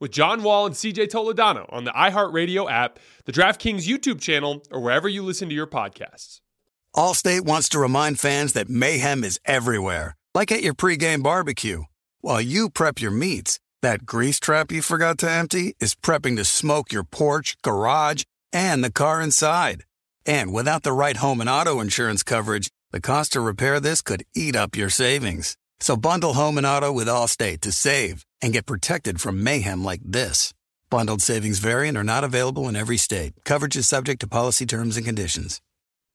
with John Wall and CJ Toledano on the iHeartRadio app, the DraftKings YouTube channel, or wherever you listen to your podcasts. Allstate wants to remind fans that mayhem is everywhere, like at your pregame barbecue. While you prep your meats, that grease trap you forgot to empty is prepping to smoke your porch, garage, and the car inside. And without the right home and auto insurance coverage, the cost to repair this could eat up your savings. So bundle home and auto with Allstate to save and get protected from mayhem like this. Bundled savings variant are not available in every state. Coverage is subject to policy terms and conditions.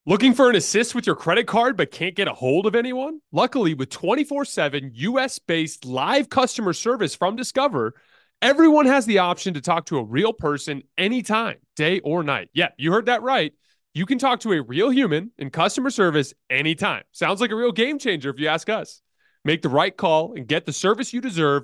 Looking for an assist with your credit card but can't get a hold of anyone? Luckily, with 24 7 US based live customer service from Discover, everyone has the option to talk to a real person anytime, day or night. Yeah, you heard that right. You can talk to a real human in customer service anytime. Sounds like a real game changer if you ask us. Make the right call and get the service you deserve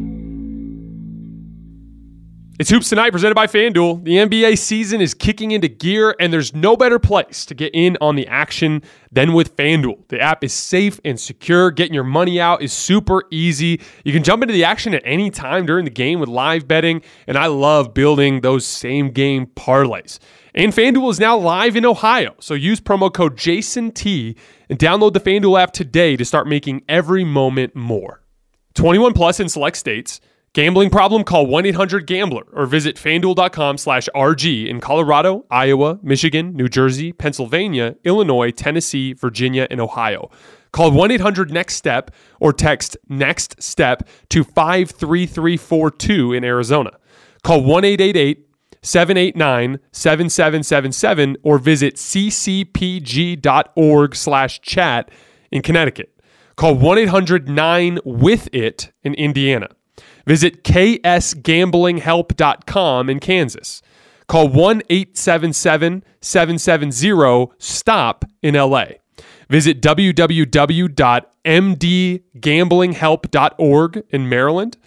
It's Hoops Tonight presented by FanDuel. The NBA season is kicking into gear, and there's no better place to get in on the action than with FanDuel. The app is safe and secure. Getting your money out is super easy. You can jump into the action at any time during the game with live betting, and I love building those same game parlays. And FanDuel is now live in Ohio, so use promo code JASONT and download the FanDuel app today to start making every moment more. 21 plus in select states. Gambling problem? Call 1-800-GAMBLER or visit fanduel.com slash RG in Colorado, Iowa, Michigan, New Jersey, Pennsylvania, Illinois, Tennessee, Virginia, and Ohio. Call 1-800-NEXT-STEP or text NEXT STEP to 53342 in Arizona. Call 1-888-789-7777 or visit ccpg.org slash chat in Connecticut. Call 1-800-9-WITH-IT in Indiana. Visit ksgamblinghelp.com in Kansas. Call 1 877 770 STOP in LA. Visit www.mdgamblinghelp.org in Maryland.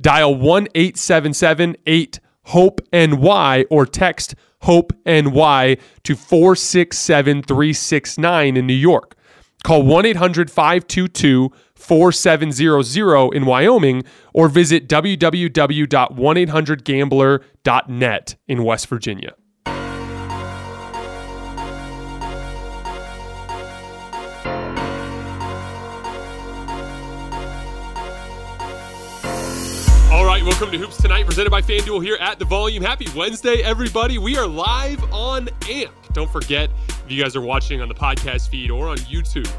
Dial 1 877 8 HOPE NY or text HOPE NY to 467 369 in New York. Call 1 800 522 4700 in Wyoming or visit www.1800gambler.net in West Virginia. All right, welcome to Hoops Tonight, presented by FanDuel here at the Volume. Happy Wednesday, everybody. We are live on AMP. Don't forget, if you guys are watching on the podcast feed or on YouTube,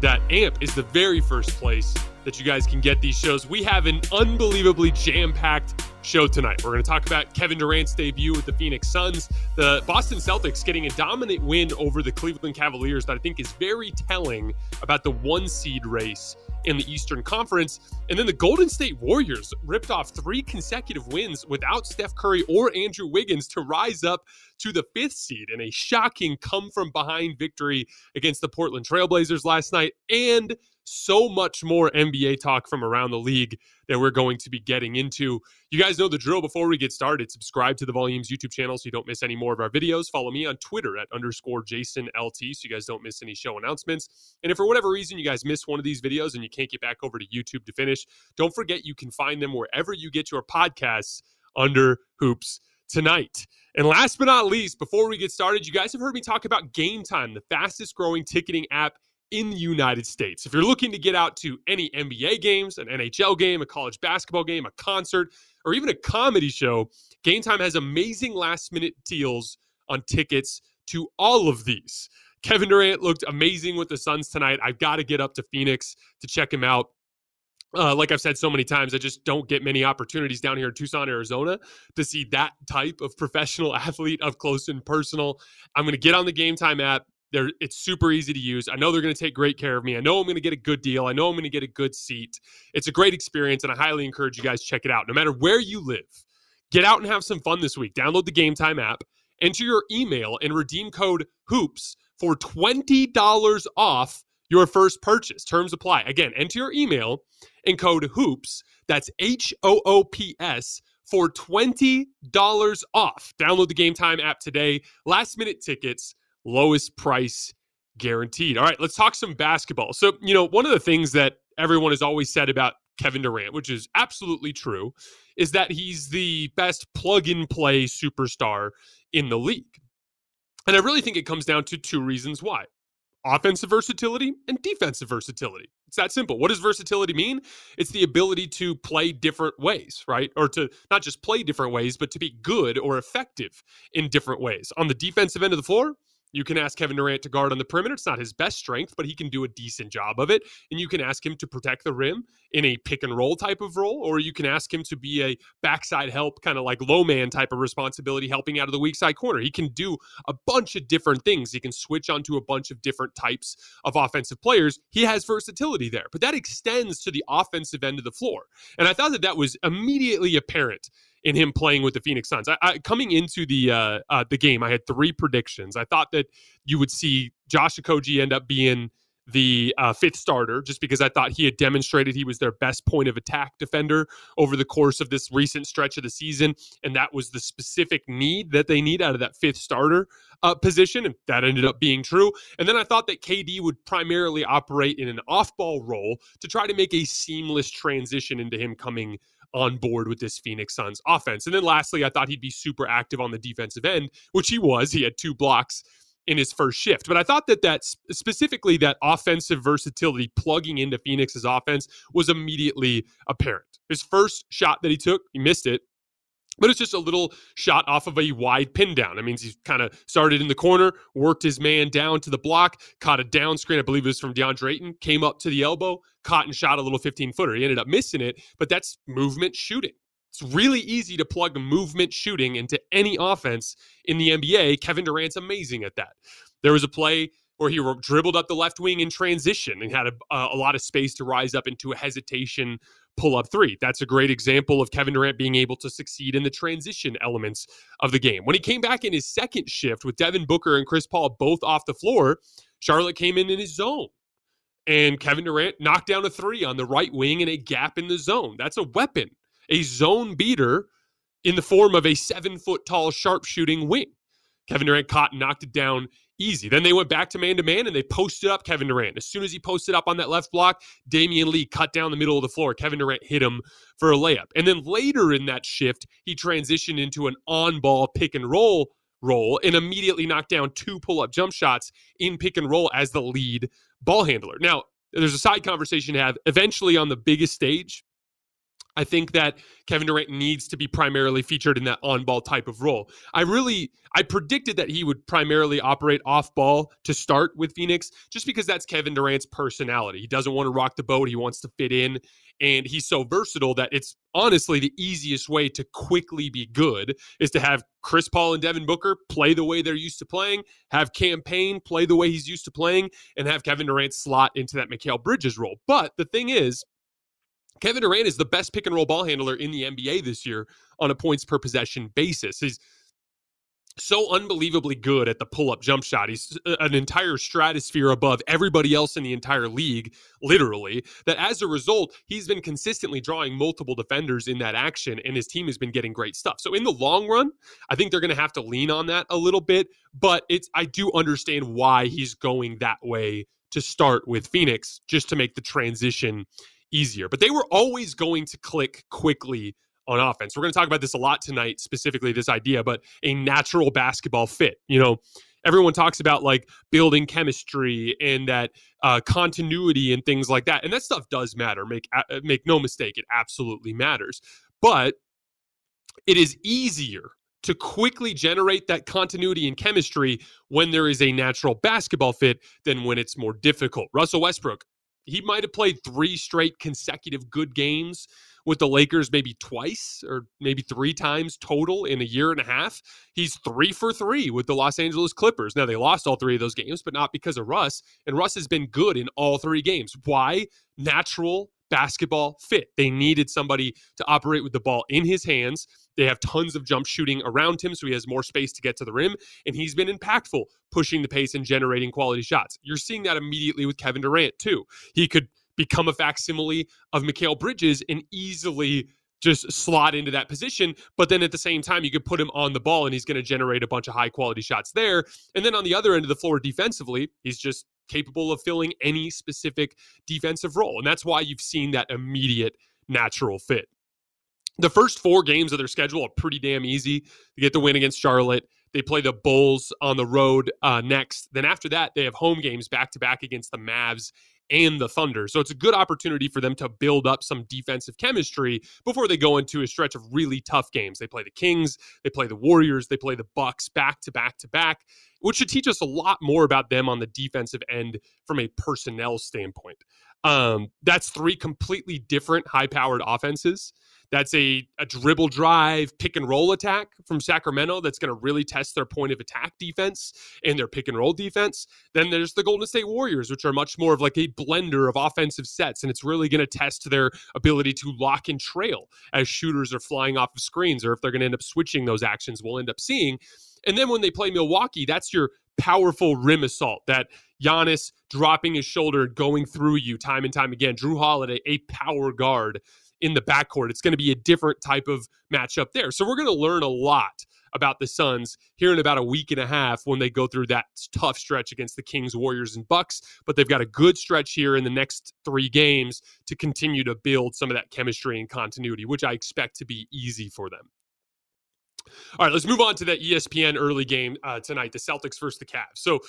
that AMP is the very first place that you guys can get these shows. We have an unbelievably jam packed show tonight. We're going to talk about Kevin Durant's debut with the Phoenix Suns, the Boston Celtics getting a dominant win over the Cleveland Cavaliers that I think is very telling about the one seed race in the Eastern Conference. And then the Golden State Warriors ripped off three consecutive wins without Steph Curry or Andrew Wiggins to rise up to the fifth seed in a shocking come from behind victory against the Portland Trailblazers last night. And so much more NBA talk from around the league that we're going to be getting into. You guys know the drill before we get started. Subscribe to the Volumes YouTube channel so you don't miss any more of our videos. Follow me on Twitter at underscore Jason LT so you guys don't miss any show announcements. And if for whatever reason you guys miss one of these videos and you can't get back over to YouTube to finish, don't forget you can find them wherever you get your podcasts under Hoops Tonight. And last but not least, before we get started, you guys have heard me talk about Game Time, the fastest growing ticketing app in the United States. If you're looking to get out to any NBA games, an NHL game, a college basketball game, a concert, or even a comedy show, Game Time has amazing last minute deals on tickets to all of these. Kevin Durant looked amazing with the Suns tonight. I've got to get up to Phoenix to check him out. Uh, like I've said so many times, I just don't get many opportunities down here in Tucson, Arizona to see that type of professional athlete up close and personal. I'm going to get on the Game Time app They're, it's super easy to use. I know they're going to take great care of me. I know I'm going to get a good deal. I know I'm going to get a good seat. It's a great experience, and I highly encourage you guys check it out. No matter where you live, get out and have some fun this week. Download the Game Time app, enter your email, and redeem code HOOPS for $20 off your first purchase. Terms apply. Again, enter your email and code HOOPS. That's H O O P S for $20 off. Download the Game Time app today. Last minute tickets, lowest price guaranteed. All right, let's talk some basketball. So, you know, one of the things that everyone has always said about Kevin Durant, which is absolutely true, is that he's the best plug and play superstar in the league. And I really think it comes down to two reasons why offensive versatility and defensive versatility. It's that simple. What does versatility mean? It's the ability to play different ways, right? Or to not just play different ways, but to be good or effective in different ways. On the defensive end of the floor, you can ask Kevin Durant to guard on the perimeter. It's not his best strength, but he can do a decent job of it. And you can ask him to protect the rim in a pick and roll type of role, or you can ask him to be a backside help, kind of like low man type of responsibility, helping out of the weak side corner. He can do a bunch of different things. He can switch onto a bunch of different types of offensive players. He has versatility there, but that extends to the offensive end of the floor. And I thought that that was immediately apparent in him playing with the Phoenix Suns. I, I, coming into the uh, uh, the game, I had three predictions. I thought that you would see Josh Okogie end up being the uh, fifth starter, just because I thought he had demonstrated he was their best point of attack defender over the course of this recent stretch of the season, and that was the specific need that they need out of that fifth starter uh, position, and that ended up being true. And then I thought that KD would primarily operate in an off-ball role to try to make a seamless transition into him coming on board with this Phoenix Suns offense. And then lastly, I thought he'd be super active on the defensive end, which he was. He had two blocks in his first shift. But I thought that that specifically that offensive versatility plugging into Phoenix's offense was immediately apparent. His first shot that he took, he missed it. But it's just a little shot off of a wide pin down. That means he kind of started in the corner, worked his man down to the block, caught a down screen. I believe it was from DeAndre Ayton, came up to the elbow, caught and shot a little 15 footer. He ended up missing it, but that's movement shooting. It's really easy to plug movement shooting into any offense in the NBA. Kevin Durant's amazing at that. There was a play where he dribbled up the left wing in transition and had a, uh, a lot of space to rise up into a hesitation pull up three. That's a great example of Kevin Durant being able to succeed in the transition elements of the game. When he came back in his second shift with Devin Booker and Chris Paul both off the floor, Charlotte came in in his zone. And Kevin Durant knocked down a three on the right wing in a gap in the zone. That's a weapon, a zone beater in the form of a seven foot tall sharpshooting wing. Kevin Durant caught and knocked it down easy. Then they went back to man to man and they posted up Kevin Durant. As soon as he posted up on that left block, Damion Lee cut down the middle of the floor. Kevin Durant hit him for a layup. And then later in that shift, he transitioned into an on ball pick and roll role and immediately knocked down two pull up jump shots in pick and roll as the lead ball handler. Now, there's a side conversation to have eventually on the biggest stage I think that Kevin Durant needs to be primarily featured in that on ball type of role. I really, I predicted that he would primarily operate off ball to start with Phoenix just because that's Kevin Durant's personality. He doesn't want to rock the boat, he wants to fit in. And he's so versatile that it's honestly the easiest way to quickly be good is to have Chris Paul and Devin Booker play the way they're used to playing, have Cam Payne play the way he's used to playing, and have Kevin Durant slot into that Mikal Bridges role. But the thing is, Kevin Durant is the best pick and roll ball handler in the NBA this year on a points per possession basis. He's so unbelievably good at the pull up jump shot. He's uh, an entire stratosphere above everybody else in the entire league, literally. That as a result, he's been consistently drawing multiple defenders in that action, and his team has been getting great stuff. So, in the long run, I think they're going to have to lean on that a little bit. But it's I do understand why he's going that way to start with Phoenix, just to make the transition easier. But they were always going to click quickly on offense. We're going to talk about this a lot tonight, specifically this idea, but a natural basketball fit. You know, everyone talks about like building chemistry and that uh, continuity and things like that, and that stuff does matter. Make uh, make no mistake, it absolutely matters. But it is easier to quickly generate that continuity and chemistry when there is a natural basketball fit than when it's more difficult. Russell Westbrook he might have played three straight consecutive good games with the Lakers maybe twice or maybe three times total in a year and a half. He's three for three with the Los Angeles Clippers. Now, they lost all three of those games, but not because of Russ. And Russ has been good in all three games. Why? Natural basketball fit. They needed somebody to operate with the ball in his hands. They have tons of jump shooting around him, so he has more space to get to the rim. And he's been impactful, pushing the pace and generating quality shots. You're seeing that immediately with Kevin Durant, too. He could become a facsimile of Mikal Bridges and easily just slot into that position. But then at the same time, you could put him on the ball and he's going to generate a bunch of high quality shots there. And then on the other end of the floor, defensively, he's just capable of filling any specific defensive role. And that's why you've seen that immediate natural fit. The first four games of their schedule are pretty damn easy. They get the win against Charlotte. They play the Bulls on the road uh, next. Then after that, they have home games back to back against the Mavs and the Thunder. So it's a good opportunity for them to build up some defensive chemistry before they go into a stretch of really tough games. They play the Kings, they play the Warriors, they play the Bucks back to back to back, which should teach us a lot more about them on the defensive end from a personnel standpoint. Um, that's three completely different high-powered offenses. That's a, a dribble drive, pick and roll attack from Sacramento that's going to really test their point of attack defense and their pick and roll defense. Then there's the Golden State Warriors, which are much more of like a blender of offensive sets. And it's really going to test their ability to lock and trail as shooters are flying off of screens or if they're going to end up switching those actions, we'll end up seeing. And then when they play Milwaukee, that's your powerful rim assault that Giannis dropping his shoulder, going through you time and time again. Jrue Holiday, a power guard in the backcourt. It's going to be a different type of matchup there. So we're going to learn a lot about the Suns here in about a week and a half when they go through that tough stretch against the Kings, Warriors, and Bucks. But they've got a good stretch here in the next three games to continue to build some of that chemistry and continuity, which I expect to be easy for them. All right, let's move on to that ESPN early game uh, tonight, the Celtics versus the Cavs. So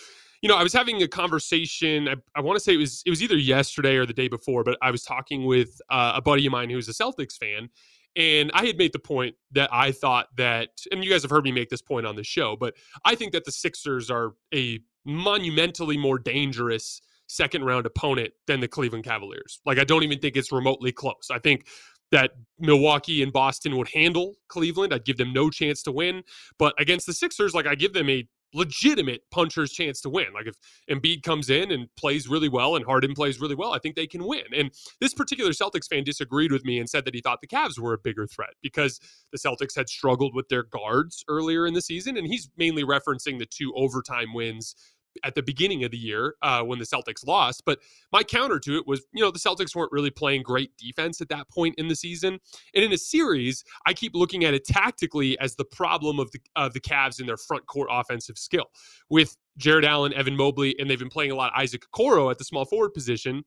you know, I was having a conversation. I, I want to say it was it was either yesterday or the day before, but I was talking with uh, a buddy of mine who's a Celtics fan, and I had made the point that I thought that, and you guys have heard me make this point on the show, but I think that the Sixers are a monumentally more dangerous second round opponent than the Cleveland Cavaliers. Like, I don't even think it's remotely close. I think that Milwaukee and Boston would handle Cleveland. I'd give them no chance to win. But against the Sixers, like I give them a legitimate puncher's chance to win. Like if Embiid comes in and plays really well and Harden plays really well, I think they can win. And this particular Celtics fan disagreed with me and said that he thought the Cavs were a bigger threat because the Celtics had struggled with their guards earlier in the season. And he's mainly referencing the two overtime wins at the beginning of the year uh, when the Celtics lost. But my counter to it was, you know, the Celtics weren't really playing great defense at that point in the season. And in a series, I keep looking at it tactically as the problem of the of the Cavs in their front court offensive skill with Jarrett Allen, Evan Mobley, and they've been playing a lot Isaac Okoro at the small forward position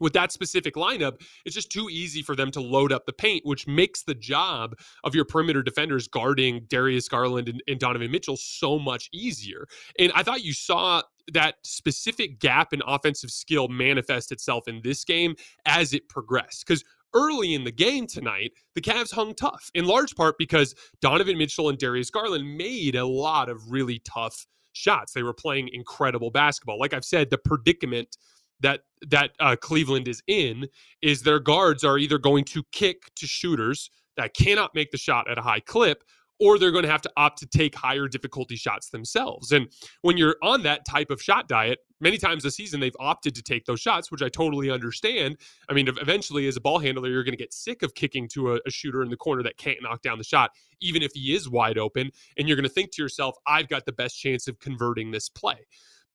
with that specific lineup, it's just too easy for them to load up the paint, which makes the job of your perimeter defenders guarding Darius Garland and, and, Donovan Mitchell so much easier. And I thought you saw that specific gap in offensive skill manifest itself in this game as it progressed. Because early in the game tonight, the Cavs hung tough, in large part because Donovan Mitchell and Darius Garland made a lot of really tough shots. They were playing incredible basketball. Like I've said, the predicament that that uh, Cleveland is in is their guards are either going to kick to shooters that cannot make the shot at a high clip or they're going to have to opt to take higher difficulty shots themselves. And when you're on that type of shot diet, many times this season they've opted to take those shots, which I totally understand. I mean, eventually as a ball handler, you're going to get sick of kicking to a, a shooter in the corner that can't knock down the shot, even if he is wide open. And you're going to think to yourself, I've got the best chance of converting this play.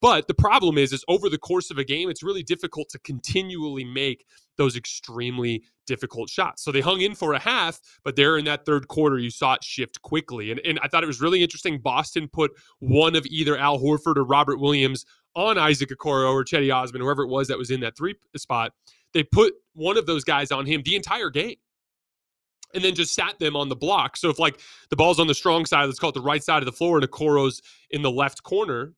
But the problem is, is over the course of a game, it's really difficult to continually make those extremely difficult shots. So they hung in for a half, but there in that third quarter, you saw it shift quickly. And, and I thought it was really interesting. Boston put one of either Al Horford or Robert Williams on Isaac Okoro or Cedi Osman, whoever it was that was in that three spot. They put one of those guys on him the entire game and then just sat them on the block. So if like the ball's on the strong side, let's call it the right side of the floor, and Okoro's in the left corner,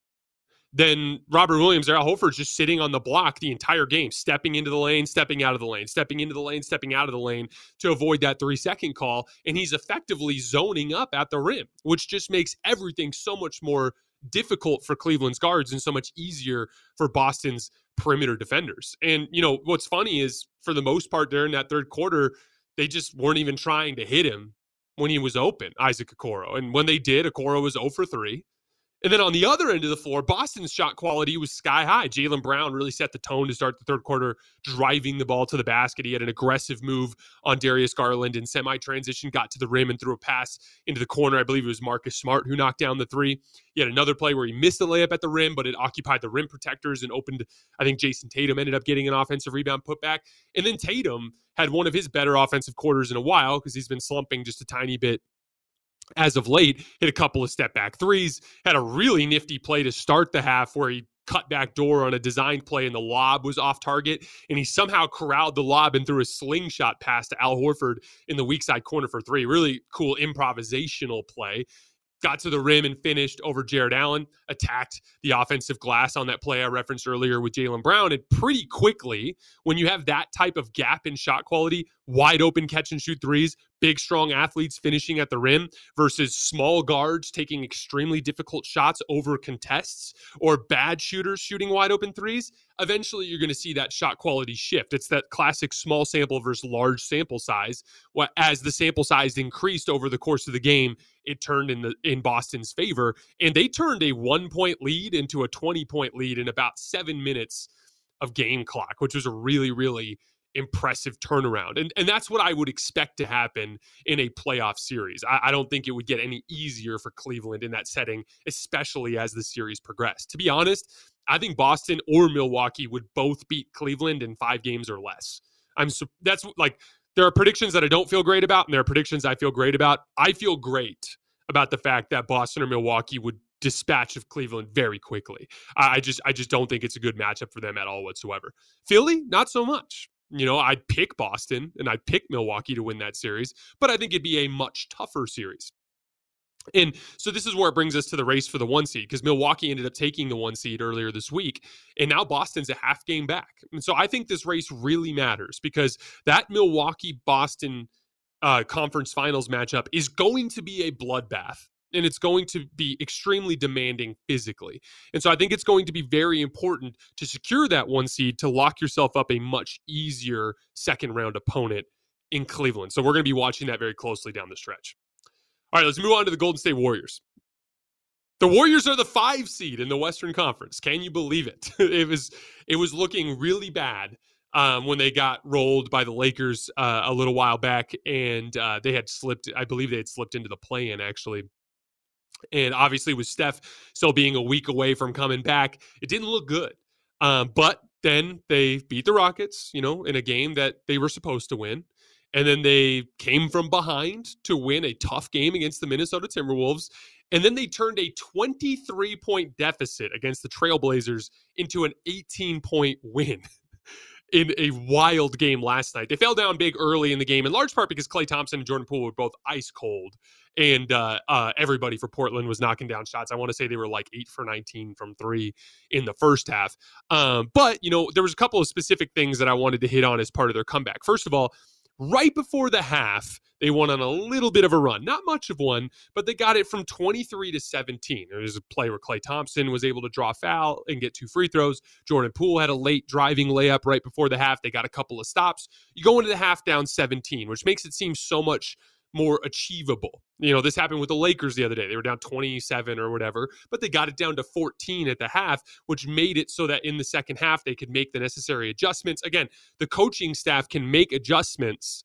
then Robert Williams or Al Horford's just sitting on the block the entire game, stepping into the lane, stepping out of the lane, stepping into the lane, stepping out of the lane to avoid that three second call. And he's effectively zoning up at the rim, which just makes everything so much more difficult for Cleveland's guards and so much easier for Boston's perimeter defenders. And, you know, what's funny is for the most part during that third quarter, they just weren't even trying to hit him when he was open, Isaac Okoro. And when they did, Okoro was 0 for 3. And then on the other end of the floor, Boston's shot quality was sky high. Jaylen Brown really set the tone to start the third quarter, driving the ball to the basket. He had an aggressive move on Darius Garland in semi transition, got to the rim and threw a pass into the corner. I believe it was Marcus Smart who knocked down the three. He had another play where he missed a layup at the rim, but it occupied the rim protectors and opened. I think Jayson Tatum ended up getting an offensive rebound putback. And then Tatum had one of his better offensive quarters in a while because he's been slumping just a tiny bit as of late, hit a couple of step back threes, had a really nifty play to start the half where he cut back door on a designed play and the lob was off target. And he somehow corralled the lob and threw a slingshot pass to Al Horford in the weak side corner for three. Really cool improvisational play got to the rim and finished over Jarrett Allen, attacked the offensive glass on that play I referenced earlier with Jaylen Brown. And pretty quickly, when you have that type of gap in shot quality, wide open catch and shoot threes, big, strong athletes finishing at the rim versus small guards taking extremely difficult shots over contests or bad shooters shooting wide open threes, eventually you're going to see that shot quality shift. It's that classic small sample versus large sample size. As the sample size increased over the course of the game, it turned in the in Boston's favor, and they turned a one point lead into a 20 point lead in about seven minutes of game clock, which was a really, really impressive turnaround. And and that's what I would expect to happen in a playoff series. I, I, don't think it would get any easier for Cleveland in that setting, especially as the series progressed. To be honest, I think Boston or Milwaukee would both beat Cleveland in five games or less. I'm so that's like there are predictions that I don't feel great about, and there are predictions I feel great about. I feel great about the fact that Boston or Milwaukee would dispatch of Cleveland very quickly. I just I just don't think it's a good matchup for them at all whatsoever. Philly, not so much. You know, I'd pick Boston and I'd pick Milwaukee to win that series, but I think it'd be a much tougher series. And so this is where it brings us to the race for the one seed because Milwaukee ended up taking the one seed earlier this week, and now Boston's a half game back. And so I think this race really matters because that Milwaukee Boston uh, conference finals matchup is going to be a bloodbath and it's going to be extremely demanding physically. And so I think it's going to be very important to secure that one seed to lock yourself up a much easier second round opponent in Cleveland. So we're going to be watching that very closely down the stretch. All right, let's move on to the Golden State Warriors. The Warriors are the five seed in the Western Conference. Can you believe it? it was it was looking really bad um, when they got rolled by the Lakers uh, a little while back, and uh, they had slipped. I believe they had slipped into the play-in actually. And obviously, with Steph still being a week away from coming back, it didn't look good. Um, but then they beat the Rockets, you know, in a game that they were supposed to win. And then they came from behind to win a tough game against the Minnesota Timberwolves. And then they turned a 23 point deficit against the Trailblazers into an 18 point win. in a wild game last night. They fell down big early in the game, in large part because Klay Thompson and Jordan Poole were both ice cold, and uh, uh, everybody for Portland was knocking down shots. I want to say they were like eight for 19 from three in the first half. Um, but you know, there was a couple of specific things that I wanted to hit on as part of their comeback. First of all, right before the half, they won on a little bit of a run. Not much of one, but they got it from 23 to 17. There was a play where Klay Thompson was able to draw foul and get two free throws. Jordan Poole had a late driving layup right before the half. They got a couple of stops. You go into the half down 17, which makes it seem so much more achievable. You know, this happened with the Lakers the other day. They were down 27 or whatever, but they got it down to 14 at the half, which made it so that in the second half they could make the necessary adjustments. Again, the coaching staff can make adjustments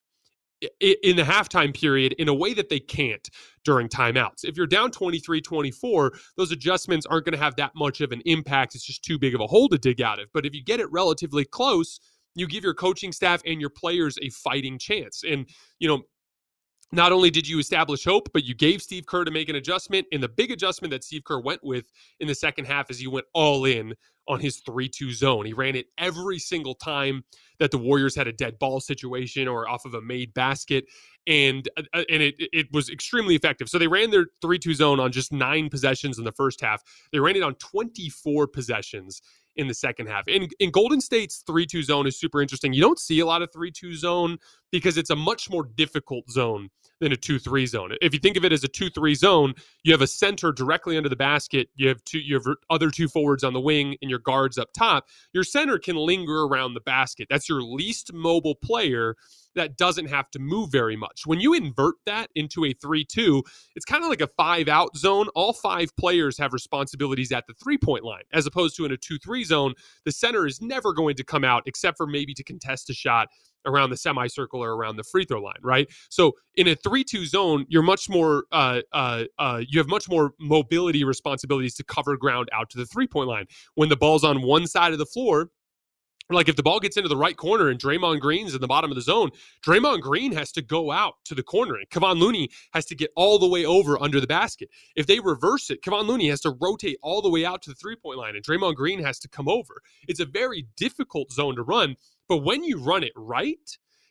in the halftime period in a way that they can't during timeouts. If you're down 23 24, those adjustments aren't going to have that much of an impact. It's just too big of a hole to dig out of. But if you get it relatively close, you give your coaching staff and your players a fighting chance. And, you know, not only did you establish hope, but you gave Steve Kerr to make an adjustment. And the big adjustment that Steve Kerr went with in the second half is he went all in on his 3 2 zone. He ran it every single time that the Warriors had a dead ball situation or off of a made basket. And uh, uh, and it, it was extremely effective. So they ran their 3 2 zone on just nine possessions in the first half. They ran it on 24 possessions in the second half. In, in Golden State's 3 2 zone is super interesting. You don't see a lot of 3 2 zone because it's a much more difficult zone than a 2 3 zone. If you think of it as a 2 3 zone, you have a center directly under the basket, you have two you have other two forwards on the wing and your guards up top. Your center can linger around the basket. That's your least mobile player that doesn't have to move very much. When you invert that into a 3 2, it's kind of like a five out zone. All five players have responsibilities at the three point line, as opposed to in a 2 3 zone, the center is never going to come out except for maybe to contest a shot around the semicircle or around the free throw line, right? So in a three-two zone, you're much more uh, uh, uh, you have much more mobility responsibilities to cover ground out to the three-point line. When the ball's on one side of the floor, like if the ball gets into the right corner and Draymond Green's in the bottom of the zone, Draymond Green has to go out to the corner and Kevon Looney has to get all the way over under the basket. If they reverse it, Kevon Looney has to rotate all the way out to the three point line and Draymond Green has to come over. It's a very difficult zone to run but when you run it right,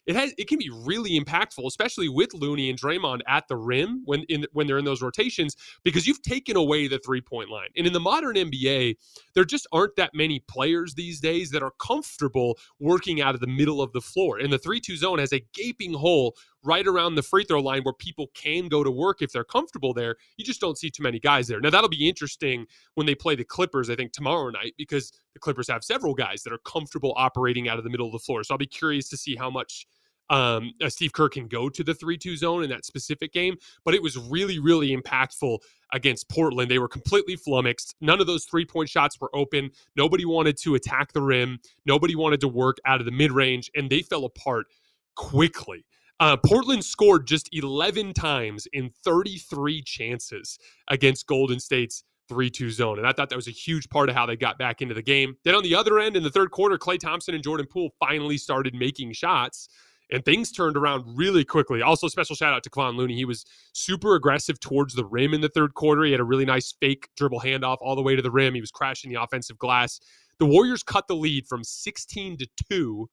it has it can be really impactful, especially with Looney and Draymond at the rim when in when they're in those rotations, because you've taken away the three point line. And in the modern NBA, there just aren't that many players these days that are comfortable working out of the middle of the floor. And the three two zone has a gaping hole right around the free throw line where people can go to work if they're comfortable there. You just don't see too many guys there. Now, that'll be interesting when they play the Clippers, I think, tomorrow night, because the Clippers have several guys that are comfortable operating out of the middle of the floor. So I'll be curious to see how much um, uh, Steve Kerr can go to the 3 2 zone in that specific game, but it was really, really impactful against Portland. They were completely flummoxed. None of those three point shots were open. Nobody wanted to attack the rim. Nobody wanted to work out of the mid range, and they fell apart quickly. Uh, Portland scored just 11 times in 33 chances against Golden State's 3 2 zone. And I thought that was a huge part of how they got back into the game. Then on the other end, in the third quarter, Klay Thompson and Jordan Poole finally started making shots and things turned around really quickly. Also, special shout out to Kevon Looney. He was super aggressive towards the rim in the third quarter. He had a really nice fake dribble handoff all the way to the rim. He was crashing the offensive glass. The Warriors cut the lead from 16 to 2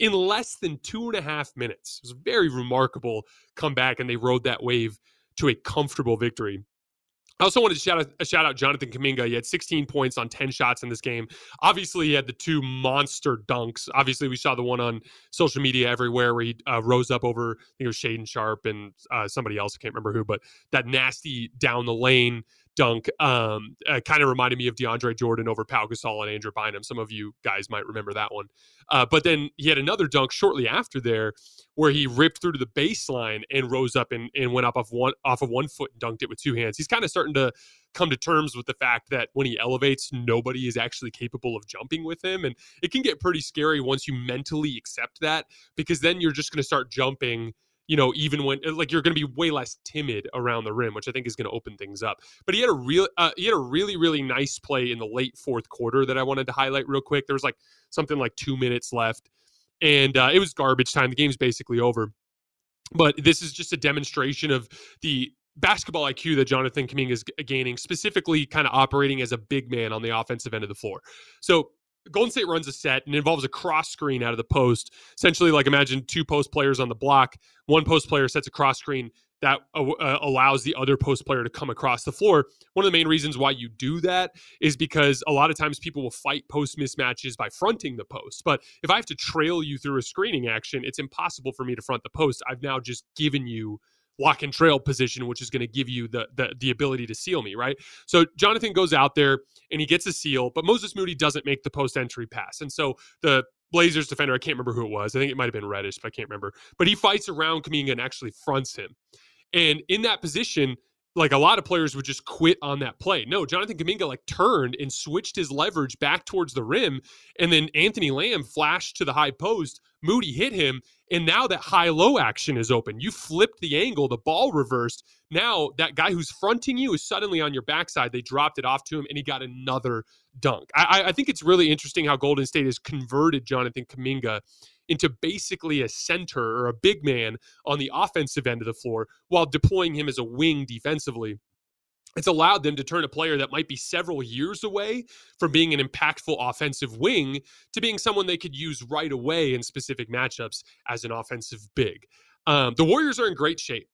in less than two and a half minutes. It was a very remarkable comeback, and they rode that wave to a comfortable victory. I also wanted to shout out, a shout out Jonathan Kuminga. He had 16 points on 10 shots in this game. Obviously, he had the two monster dunks. Obviously, we saw the one on social media everywhere where he uh, rose up over, I think it was Shaedon Sharpe and uh, somebody else. I can't remember who, but that nasty down the lane dunk um, uh, kind of reminded me of DeAndre Jordan over Pau Gasol and Andrew Bynum. Some of you guys might remember that one. Uh, but then he had another dunk shortly after there where he ripped through to the baseline and rose up and, and went up off one off of one foot and dunked it with two hands. He's kind of starting to come to terms with the fact that when he elevates, nobody is actually capable of jumping with him. And it can get pretty scary once you mentally accept that because then you're just going to start jumping – you know, even when like you're going to be way less timid around the rim, which I think is going to open things up. But he had a real, uh, he had a really, really nice play in the late fourth quarter that I wanted to highlight real quick. There was like something like two minutes left, and uh, it was garbage time. The game's basically over. But this is just a demonstration of the basketball IQ that Jonathan Kuminga is gaining, specifically kind of operating as a big man on the offensive end of the floor. So Golden State runs a set and involves a cross screen out of the post. Essentially, like imagine two post players on the block. One post player sets a cross screen that uh, allows the other post player to come across the floor. One of the main reasons why you do that is because a lot of times people will fight post mismatches by fronting the post. But if I have to trail you through a screening action, it's impossible for me to front the post. I've now just given you lock and trail position, which is going to give you the, the the ability to seal me, right? So Jonathan goes out there and he gets a seal, but Moses Moody doesn't make the post entry pass, and so the Blazers defender, I can't remember who it was. I think it might have been Reddish, but I can't remember. But he fights around Kuminga and actually fronts him. And in that position, like a lot of players would just quit on that play. No, Jonathan Kuminga like turned and switched his leverage back towards the rim, and then Anthony Lamb flashed to the high post. Moody hit him, and now that high low action is open. You flipped the angle, the ball reversed. Now that guy who's fronting you is suddenly on your backside. They dropped it off to him, and he got another dunk. I, I think it's really interesting how Golden State has converted Jonathan Kuminga into basically a center or a big man on the offensive end of the floor while deploying him as a wing defensively it's allowed them to turn a player that might be several years away from being an impactful offensive wing to being someone they could use right away in specific matchups as an offensive big. Um, the Warriors are in great shape.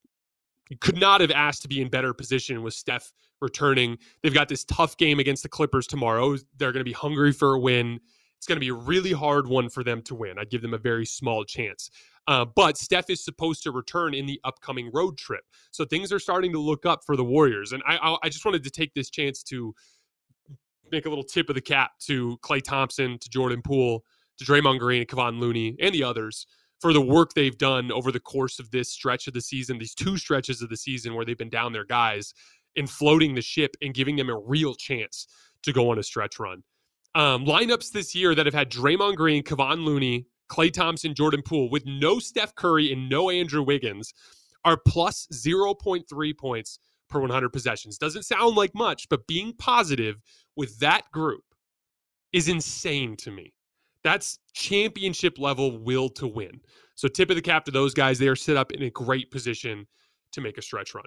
You could not have asked to be in better position with Steph returning. They've got this tough game against the Clippers tomorrow. They're going to be hungry for a win. It's going to be a really hard one for them to win. I'd give them a very small chance. Uh, but Steph is supposed to return in the upcoming road trip. So things are starting to look up for the Warriors. And I, I just wanted to take this chance to make a little tip of the cap to Klay Thompson, to Jordan Poole, to Draymond Green, Kevon Looney, and the others for the work they've done over the course of this stretch of the season, these two stretches of the season where they've been down their guys in floating the ship and giving them a real chance to go on a stretch run. Um, lineups this year that have had Draymond Green, Kevon Looney, Klay Thompson, Jordan Poole, with no Steph Curry and no Andrew Wiggins, are plus 0.3 points per 100 possessions. Doesn't sound like much, but being positive with that group is insane to me. That's championship level will to win. So, tip of the cap to those guys. They are set up in a great position to make a stretch run.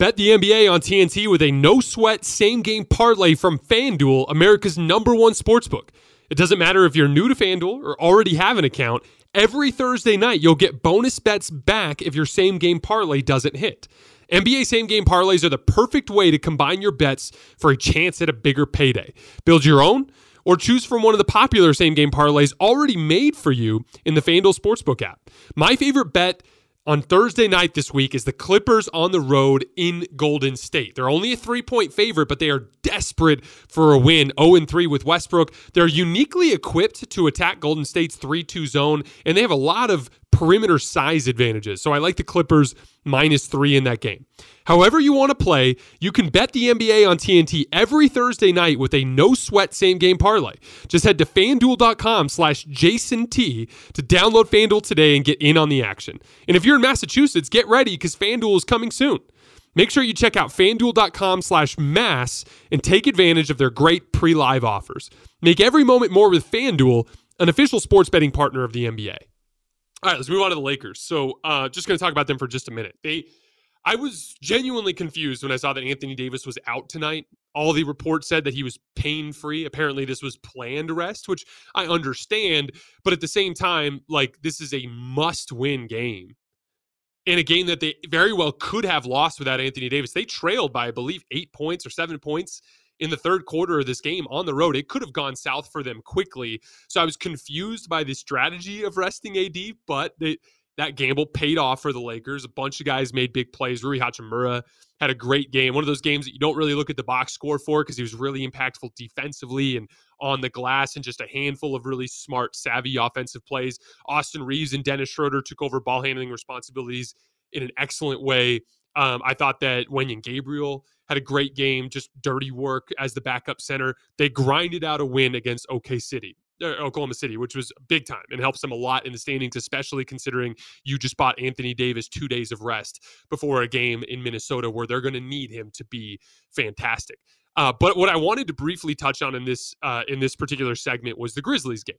Bet the NBA on TNT with a no sweat same game parlay from FanDuel, America's number one sportsbook. It doesn't matter if you're new to FanDuel or already have an account. Every Thursday night, you'll get bonus bets back if your same game parlay doesn't hit. NBA same game parlays are the perfect way to combine your bets for a chance at a bigger payday. Build your own or choose from one of the popular same game parlays already made for you in the FanDuel Sportsbook app. My favorite bet on Thursday night this week is the Clippers on the road in Golden State. They're only a three point favorite, but they are desperate for a win 0 3 with Westbrook. They're uniquely equipped to attack Golden State's 3 2 zone, and they have a lot of perimeter size advantages. So I like the Clippers minus three in that game. However, you want to play, you can bet the NBA on TNT every Thursday night with a no sweat same game parlay. Just head to fanduel.com slash Jason T to download Fanduel today and get in on the action. And if you're in Massachusetts, get ready because Fanduel is coming soon. Make sure you check out fanduel.com slash mass and take advantage of their great pre live offers. Make every moment more with Fanduel, an official sports betting partner of the NBA. All right, let's move on to the Lakers. So, uh, just going to talk about them for just a minute. They, I was genuinely confused when I saw that Anthony Davis was out tonight. All the reports said that he was pain free. Apparently, this was planned rest, which I understand. But at the same time, like this is a must win game. In a game that they very well could have lost without Anthony Davis. They trailed by, I believe, eight points or seven points in the third quarter of this game on the road. It could have gone south for them quickly. So I was confused by the strategy of resting AD, but they, that gamble paid off for the Lakers. A bunch of guys made big plays. Rui Hachimura had a great game. One of those games that you don't really look at the box score for because he was really impactful defensively and on the glass and just a handful of really smart, savvy offensive plays. Austin Reaves and Dennis Schroeder took over ball handling responsibilities in an excellent way. Um, I thought that Wenyen Gabriel had a great game, just dirty work as the backup center. They grinded out a win against OK City. Uh, Oklahoma City, which was big time and helps them a lot in the standings, especially considering you just bought Anthony Davis two days of rest before a game in Minnesota where they're going to need him to be fantastic. Uh, but what I wanted to briefly touch on in this uh, in this particular segment was the Grizzlies game.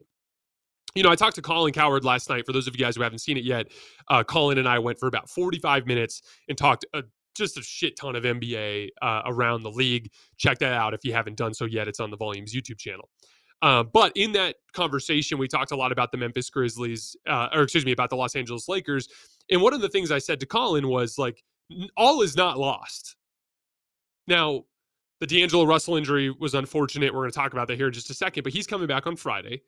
You know, I talked to Colin Cowherd last night. For those of you guys who haven't seen it yet, uh, Colin and I went for about 45 minutes and talked a just a shit ton of NBA uh, around the league. Check that out if you haven't done so yet. It's on the Volumes YouTube channel. Uh, but in that conversation, we talked a lot about the Memphis Grizzlies, uh, or excuse me, about the Los Angeles Lakers. And one of the things I said to Colin was like, all is not lost. Now, the D'Angelo Russell injury was unfortunate. We're going to talk about that here in just a second, but he's coming back on Friday.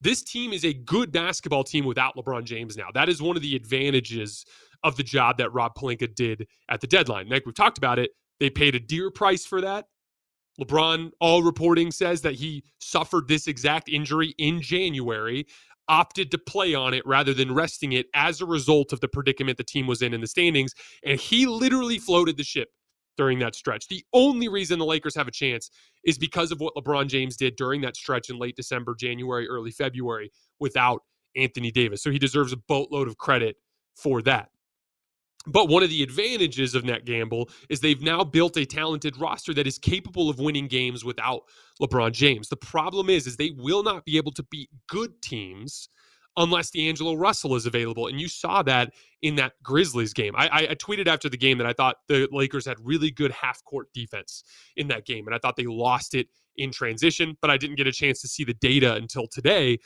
This team is a good basketball team without LeBron James now. That is one of the advantages of the job that Rob Pelinka did at the deadline. Like we've talked about it, they paid a dear price for that. LeBron, all reporting says that he suffered this exact injury in January, opted to play on it rather than resting it as a result of the predicament the team was in in the standings. And he literally floated the ship during that stretch. The only reason the Lakers have a chance is because of what LeBron James did during that stretch in late December, January, early February without Anthony Davis. So he deserves a boatload of credit for that. But one of the advantages of Net Gamble is they've now built a talented roster that is capable of winning games without LeBron James. The problem is, is they will not be able to beat good teams unless D'Angelo Russell is available. And you saw that in that Grizzlies game. I, I, tweeted after the game that I thought the Lakers had really good half court defense in that game. And I thought they lost it in transition, but I didn't get a chance to see the data until today.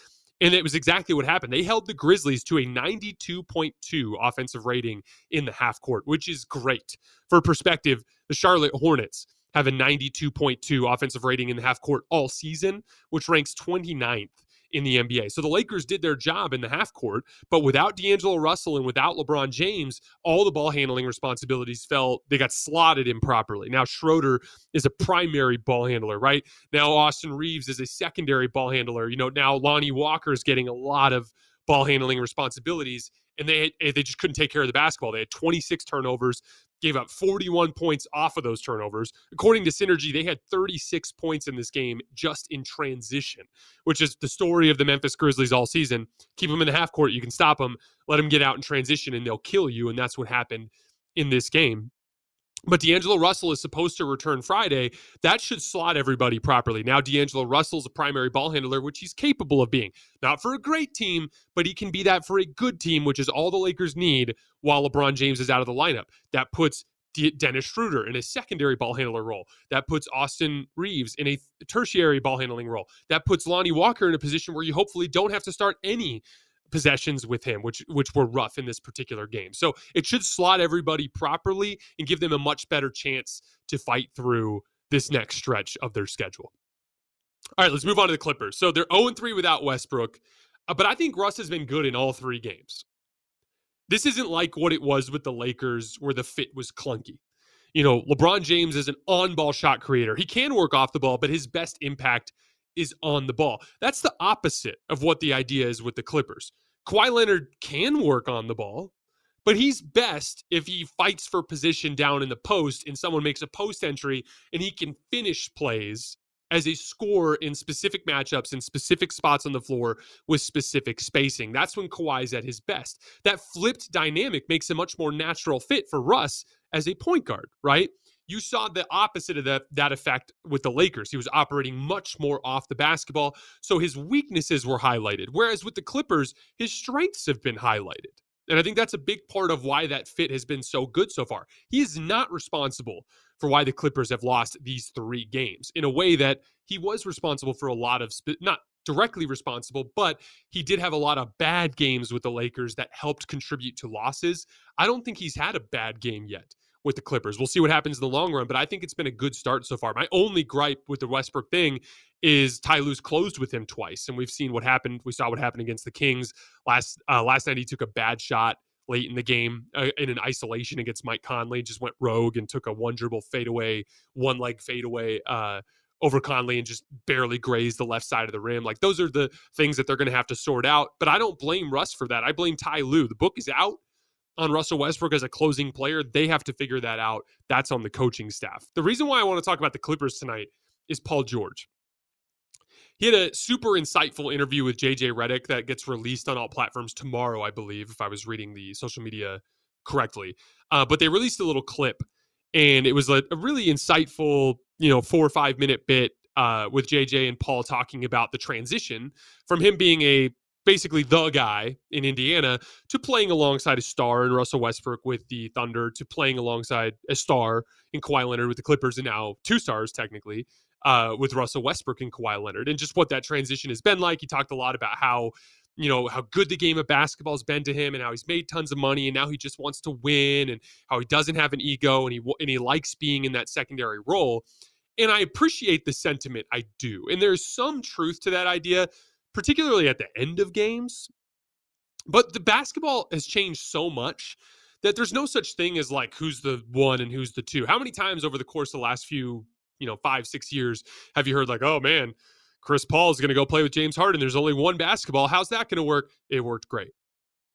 And it was exactly what happened. They held the Grizzlies to a 92.2 offensive rating in the half court, which is great. For perspective, the Charlotte Hornets have a 92.2 offensive rating in the half court all season, which ranks 29th in the NBA. So the Lakers did their job in the half court, but without D'Angelo Russell and without LeBron James, all the ball handling responsibilities fell, they got slotted improperly. Now Schroeder is a primary ball handler, right? Now Austin Reaves is a secondary ball handler. You know, now Lonnie Walker is getting a lot of ball handling responsibilities and they eh, they just couldn't take care of the basketball. They had 26 turnovers gave up 41 points off of those turnovers. According to Synergy, they had 36 points in this game just in transition, which is the story of the Memphis Grizzlies all season. Keep them in the half court, you can stop them, let them get out in transition, and they'll kill you. And that's what happened in this game. But D'Angelo Russell is supposed to return Friday. That should slot everybody properly. Now, D'Angelo Russell's a primary ball handler, which he's capable of being. Not for a great team, but he can be that for a good team, which is all the Lakers need while LeBron James is out of the lineup. That puts Dennis Schroeder in a secondary ball handler role. That puts Austin Reaves in a tertiary ball handling role. That puts Lonnie Walker in a position where you hopefully don't have to start any possessions with him, which which were rough in this particular game. So it should slot everybody properly and give them a much better chance to fight through this next stretch of their schedule. All right, let's move on to the Clippers. So they're 0 3 without Westbrook, uh, but I think Russ has been good in all three games. This isn't like what it was with the Lakers where the fit was clunky. You know, LeBron James is an on ball shot creator. He can work off the ball, but his best impact is on the ball. That's the opposite of what the idea is with the Clippers. Kawhi Leonard can work on the ball, but he's best if he fights for position down in the post and someone makes a post entry and he can finish plays as a scorer in specific matchups in specific spots on the floor with specific spacing. That's when Kawhi's at his best. That flipped dynamic makes a much more natural fit for Russ as a point guard, right? You saw the opposite of that, that effect with the Lakers. He was operating much more off the basketball, so his weaknesses were highlighted. Whereas with the Clippers, his strengths have been highlighted. And I think that's a big part of why that fit has been so good so far. He is not responsible for why the Clippers have lost these three games in a way that he was responsible for a lot of, sp- not directly responsible, but he did have a lot of bad games with the Lakers that helped contribute to losses. I don't think he's had a bad game yet with the Clippers. We'll see what happens in the long run, but I think it's been a good start so far. My only gripe with the Westbrook thing is Ty closed with him twice, and we've seen what happened. We saw what happened against the Kings last uh, last night. He took a bad shot late in the game uh, in an isolation against Mike Conley, just went rogue and took a one dribble fadeaway, one leg fadeaway. Uh, over Conley and just barely grazed the left side of the rim. Like those are the things that they're going to have to sort out. But I don't blame Russ for that. I blame Ty Lue. The book is out on Russell Westbrook as a closing player. They have to figure that out. That's on the coaching staff. The reason why I want to talk about the Clippers tonight is Paul George. He had a super insightful interview with JJ Redick that gets released on all platforms tomorrow, I believe, if I was reading the social media correctly. Uh, but they released a little clip, and it was a, a really insightful, you know, four or five minute bit uh, with JJ and Paul talking about the transition from him being a basically the guy in Indiana to playing alongside a star in Russell Westbrook with the Thunder to playing alongside a star in Kawhi Leonard with the Clippers and now two stars technically uh, with Russell Westbrook and Kawhi Leonard, and just what that transition has been like. He talked a lot about how you know how good the game of basketball has been to him and how he's made tons of money and now he just wants to win and how he doesn't have an ego and he and he likes being in that secondary role and I appreciate the sentiment I do and there's some truth to that idea particularly at the end of games but the basketball has changed so much that there's no such thing as like who's the one and who's the two how many times over the course of the last few you know 5 6 years have you heard like oh man Chris Paul is going to go play with James Harden. There's only one basketball. How's that going to work? It worked great.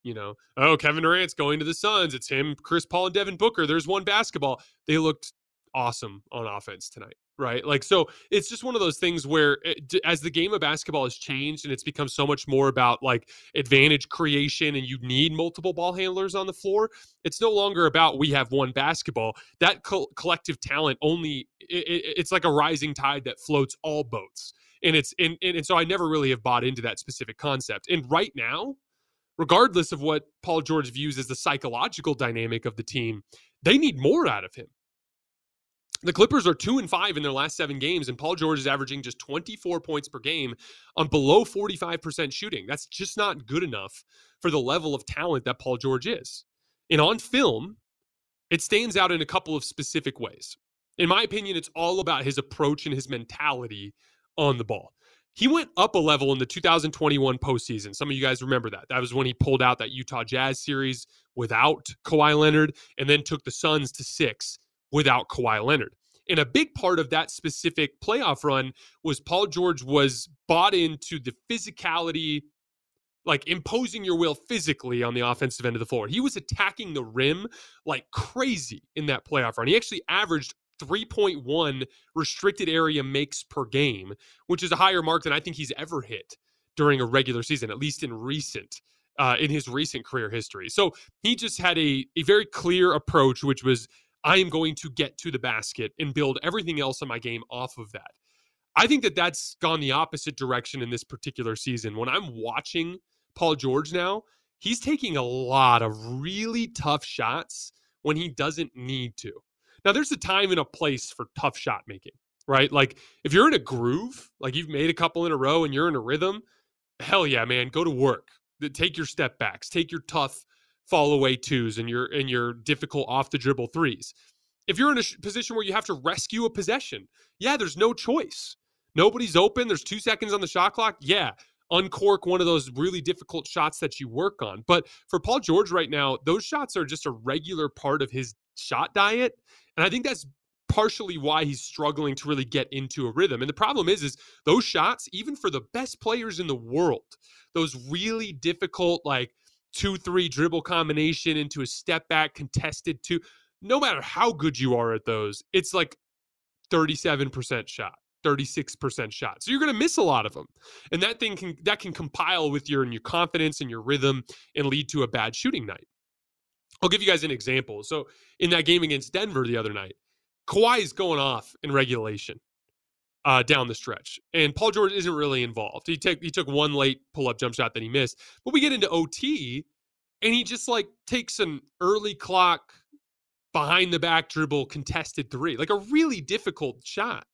You know, oh, Kevin Durant's going to the Suns. It's him, Chris Paul, and Devin Booker. There's one basketball. They looked awesome on offense tonight, right? Like, so it's just one of those things where eh, it, as the game of basketball has changed and it's become so much more about like advantage creation and you need multiple ball handlers on the floor, it's no longer about we have one basketball. That co- collective talent only, it, it's like a rising tide that floats all boats and it's and, and so I never really have bought into that specific concept. And right now, regardless of what Paul George views as the psychological dynamic of the team, they need more out of him. The Clippers are two and five in their last seven games, and Paul George is averaging just 24 points per game on below 45% shooting. That's just not good enough for the level of talent that Paul George is. And on film, it stands out in a couple of specific ways. In my opinion, it's all about his approach and his mentality on the ball. He went up a level in the 2021 postseason. Some of you guys remember that. That was when he pulled out that Utah Jazz series without Kawhi Leonard and then took the Suns to six without Kawhi Leonard. And a big part of that specific playoff run was Paul George was bought into the physicality, like imposing your will physically on the offensive end of the floor. He was attacking the rim like crazy in that playoff run. He actually averaged 3.1 restricted area makes per game, which is a higher mark than I think he's ever hit during a regular season, at least in recent uh, in his recent career history. So he just had a a very clear approach, which was I am going to get to the basket and build everything else in my game off of that. I think that that's gone the opposite direction in this particular season. When I'm watching Paul George now, he's taking a lot of really tough shots when he doesn't need to. Now, there's a time and a place for tough shot making, right? Like if you're in a groove, like you've made a couple in a row and you're in a rhythm, hell yeah, man, go to work. Take your step backs, take your tough fall away twos and your and your difficult off the dribble threes. If you're in a position where you have to rescue a possession, yeah, there's no choice. Nobody's open. There's two seconds on the shot clock. Yeah, uncork one of those really difficult shots that you work on. But for Paul George right now, those shots are just a regular part of his shot diet. And I think that's partially why he's struggling to really get into a rhythm. And the problem is, is those shots, even for the best players in the world, those really difficult, like two, three dribble combination into a step back contested two, no matter how good you are at those, it's like 37% shot. 36% shot. So you're going to miss a lot of them. And that thing can that can compile with your and your confidence and your rhythm and lead to a bad shooting night. I'll give you guys an example. So in that game against Denver the other night, Kawhi is going off in regulation uh, down the stretch, and Paul George isn't really involved. He took he took one late pull up jump shot that he missed, but we get into OT, and he just like takes an early clock behind the back dribble contested three, like a really difficult shot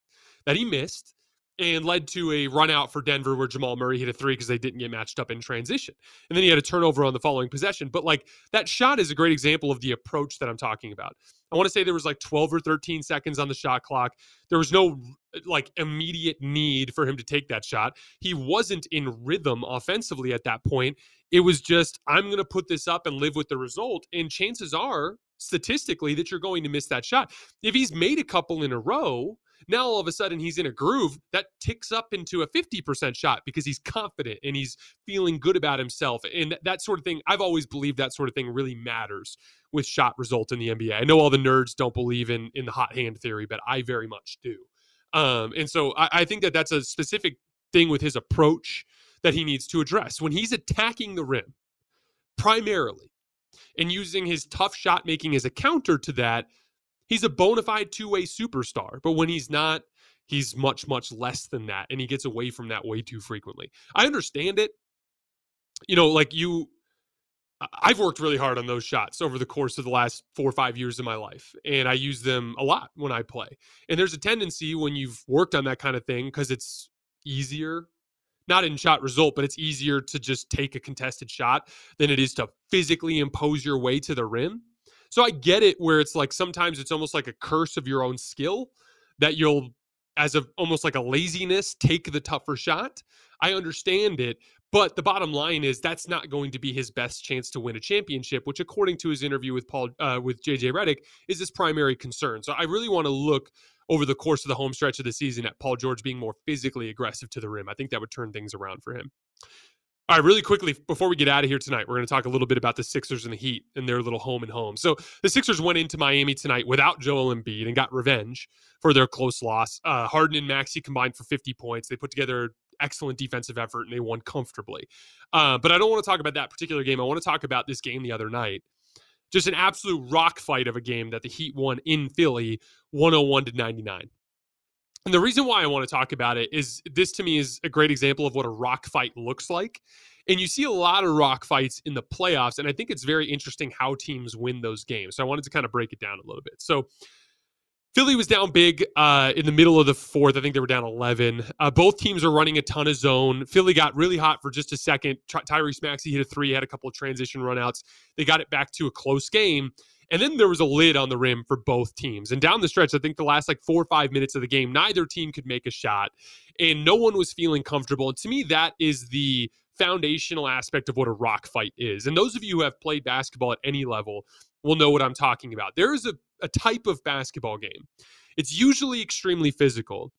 that he missed and led to a run out for Denver where Jamal Murray hit a three because they didn't get matched up in transition. And then he had a turnover on the following possession. But like that shot is a great example of the approach that I'm talking about. I want to say there was like 12 or 13 seconds on the shot clock. There was no like immediate need for him to take that shot. He wasn't in rhythm offensively at that point. It was just, I'm going to put this up and live with the result. And chances are, statistically, that you're going to miss that shot. If he's made a couple in a row, now all of a sudden he's in a groove that ticks up into a 50% shot because he's confident and he's feeling good about himself. And that sort of thing, I've always believed that sort of thing really matters with shot result in the NBA. I know all the nerds don't believe in in the hot hand theory, but I very much do. Um, and so I, I think that that's a specific thing with his approach that he needs to address. When he's attacking the rim, primarily, and using his tough shot making as a counter to that, he's a bona fide two way superstar. But when he's not, he's much, much less than that. And he gets away from that way too frequently. I understand it. You know, like you, I've worked really hard on those shots over the course of the last four or five years of my life, and I use them a lot when I play. And there's a tendency when you've worked on that kind of thing because it's easier, not in shot result, but it's easier to just take a contested shot than it is to physically impose your way to the rim. So I get it where it's like sometimes it's almost like a curse of your own skill that you'll as of almost like a laziness take the tougher shot. I understand it, but the bottom line is that's not going to be his best chance to win a championship, which, according to his interview with Paul uh, with JJ Redick, is his primary concern. So I really want to look over the course of the home stretch of the season at Paul George being more physically aggressive to the rim. I think that would turn things around for him. All right, really quickly before we get out of here tonight, we're going to talk a little bit about the Sixers and the Heat and their little home and home. So the Sixers went into Miami tonight without Joel Embiid and got revenge for their close loss. Uh, Harden and Maxey combined for 50 points. They put together excellent defensive effort and they won comfortably. Uh, but I don't want to talk about that particular game. I want to talk about this game the other night. Just an absolute rock fight of a game that the Heat won in Philly, 101 to 99. And the reason why I want to talk about it is this to me is a great example of what a rock fight looks like. And you see a lot of rock fights in the playoffs. And I think it's very interesting how teams win those games. So I wanted to kind of break it down a little bit. So Philly was down big uh, in the middle of the fourth. I think they were down 11. Uh, both teams are running a ton of zone. Philly got really hot for just a second. Ty- Tyrese Maxey hit a three, had a couple of transition runouts. They got it back to a close game. And then there was a lid on the rim for both teams. And down the stretch, I think the last like four or five minutes of the game, neither team could make a shot. And no one was feeling comfortable. And to me, that is the foundational aspect of what a rock fight is. And those of you who have played basketball at any level will know what I'm talking about. There is a, a type of basketball game. It's usually extremely physical,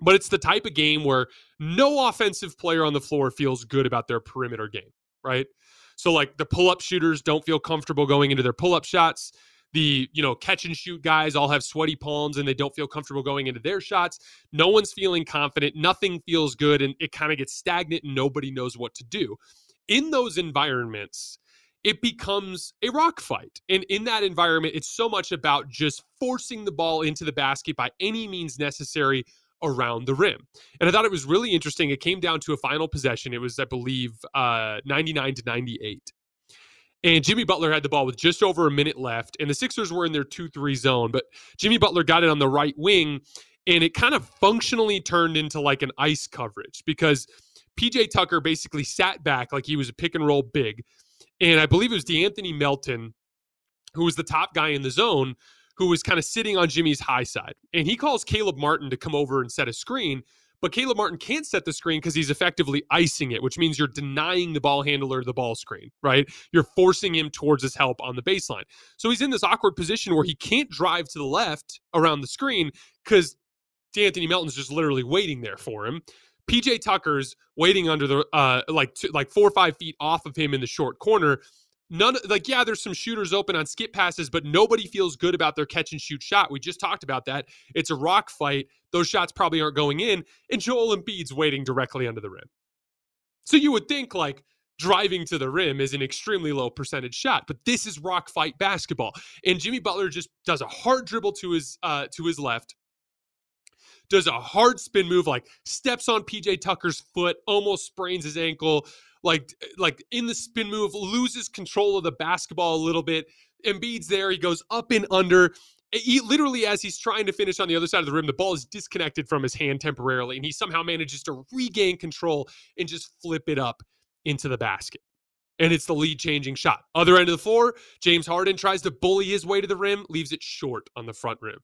but it's the type of game where no offensive player on the floor feels good about their perimeter game, right? So like the pull-up shooters don't feel comfortable going into their pull-up shots. The, you know, catch and shoot guys all have sweaty palms and they don't feel comfortable going into their shots. No one's feeling confident, nothing feels good and it kind of gets stagnant and nobody knows what to do. In those environments, it becomes a rock fight. And in that environment, it's so much about just forcing the ball into the basket by any means necessary around the rim. And I thought it was really interesting. It came down to a final possession. It was, I believe, uh, 99 to 98. And Jimmy Butler had the ball with just over a minute left, and the Sixers were in their 2 3 zone. But Jimmy Butler got it on the right wing, and it kind of functionally turned into like an ice coverage because PJ Tucker basically sat back like he was a pick and roll big and I believe it was De'Anthony Melton, who was the top guy in the zone, who was kind of sitting on Jimmy's high side. And he calls Caleb Martin to come over and set a screen. But Caleb Martin can't set the screen because he's effectively icing it, which means you're denying the ball handler the ball screen, right? You're forcing him towards his help on the baseline. So he's in this awkward position where he can't drive to the left around the screen because De'Anthony Melton's just literally waiting there for him. PJ Tucker's waiting under the uh like two, like four or five feet off of him in the short corner. None like yeah, there's some shooters open on skip passes, but nobody feels good about their catch and shoot shot. We just talked about that. It's a rock fight. Those shots probably aren't going in, and Joel Embiid's waiting directly under the rim. So you would think like driving to the rim is an extremely low percentage shot, but this is rock fight basketball. And Jimmy Butler just does a hard dribble to his uh to his left does a hard spin move, like steps on PJ Tucker's foot, almost sprains his ankle, like like in the spin move, loses control of the basketball a little bit. Embiid's there, he goes up and under. He, literally, as he's trying to finish on the other side of the rim, the ball is disconnected from his hand temporarily, and he somehow manages to regain control and just flip it up into the basket. And it's the lead changing shot. Other end of the floor, James Harden tries to bully his way to the rim, leaves it short on the front rim.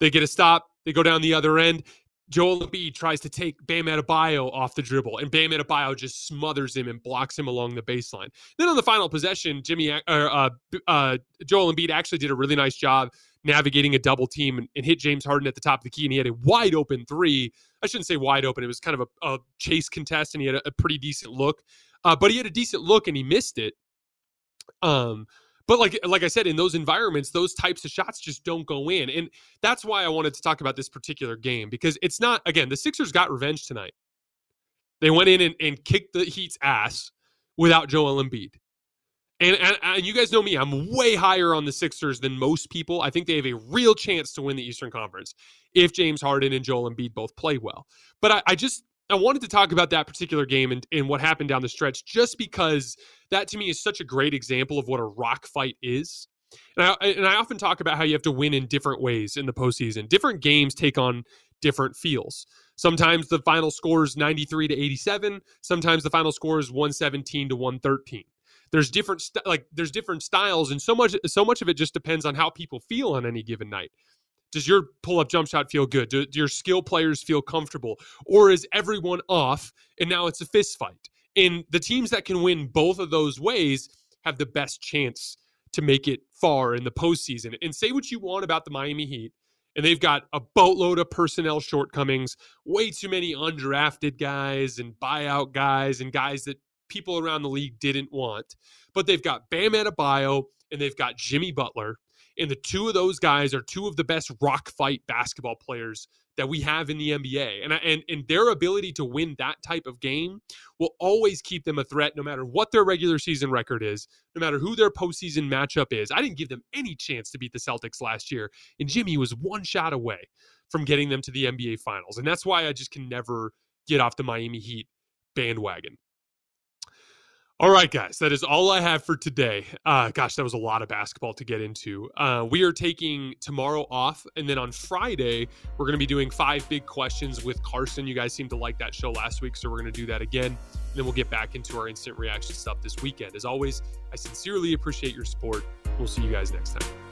They get a stop. They go down the other end. Joel Embiid tries to take Bam Adebayo off the dribble, and Bam Adebayo just smothers him and blocks him along the baseline. Then on the final possession, Jimmy uh, uh, uh, Joel Embiid actually did a really nice job navigating a double team and, and, hit James Harden at the top of the key, and he had a wide open three. I shouldn't say wide open; it was kind of a, a chase contest, and he had a, a pretty decent look. Uh, but he had a decent look, and he missed it. Um, but like like I said, in those environments, those types of shots just don't go in. And that's why I wanted to talk about this particular game because it's not again, the Sixers got revenge tonight. They went in and, and kicked the Heat's ass without Joel Embiid. And, and, and you guys know me, I'm way higher on the Sixers than most people. I think they have a real chance to win the Eastern Conference if James Harden and Joel Embiid both play well. But I, I just I wanted to talk about that particular game and, and what happened down the stretch just because that to me is such a great example of what a rock fight is. And I, and I often talk about how you have to win in different ways in the postseason. Different games take on different feels. Sometimes the final score is 93 to 87. Sometimes the final score is 117 to 113. There's different st- like there's different styles, and so much so much of it just depends on how people feel on any given night. Does your pull up jump shot feel good? Do, do your skill players feel comfortable, or is everyone off and now it's a fist fight? And the teams that can win both of those ways have the best chance to make it far in the postseason. And say what you want about the Miami Heat, and they've got a boatload of personnel shortcomings, way too many undrafted guys and buyout guys and guys that people around the league didn't want. But they've got Bam Adebayo and they've got Jimmy Butler. And the two of those guys are two of the best rock fight basketball players that we have in the NBA. And, and, and their ability to win that type of game will always keep them a threat no matter what their regular season record is, no matter who their postseason matchup is. I didn't give them any chance to beat the Celtics last year, and Jimmy was one shot away from getting them to the NBA Finals. And that's why I just can never get off the Miami Heat bandwagon. All right, guys, that is all I have for today. Uh, gosh, that was a lot of basketball to get into. Uh, we are taking tomorrow off, and then on Friday, we're going to be doing five big questions with Carson. You guys seemed to like that show last week, so we're going to do that again. And then we'll get back into our instant reaction stuff this weekend. As always, I sincerely appreciate your support. We'll see you guys next time.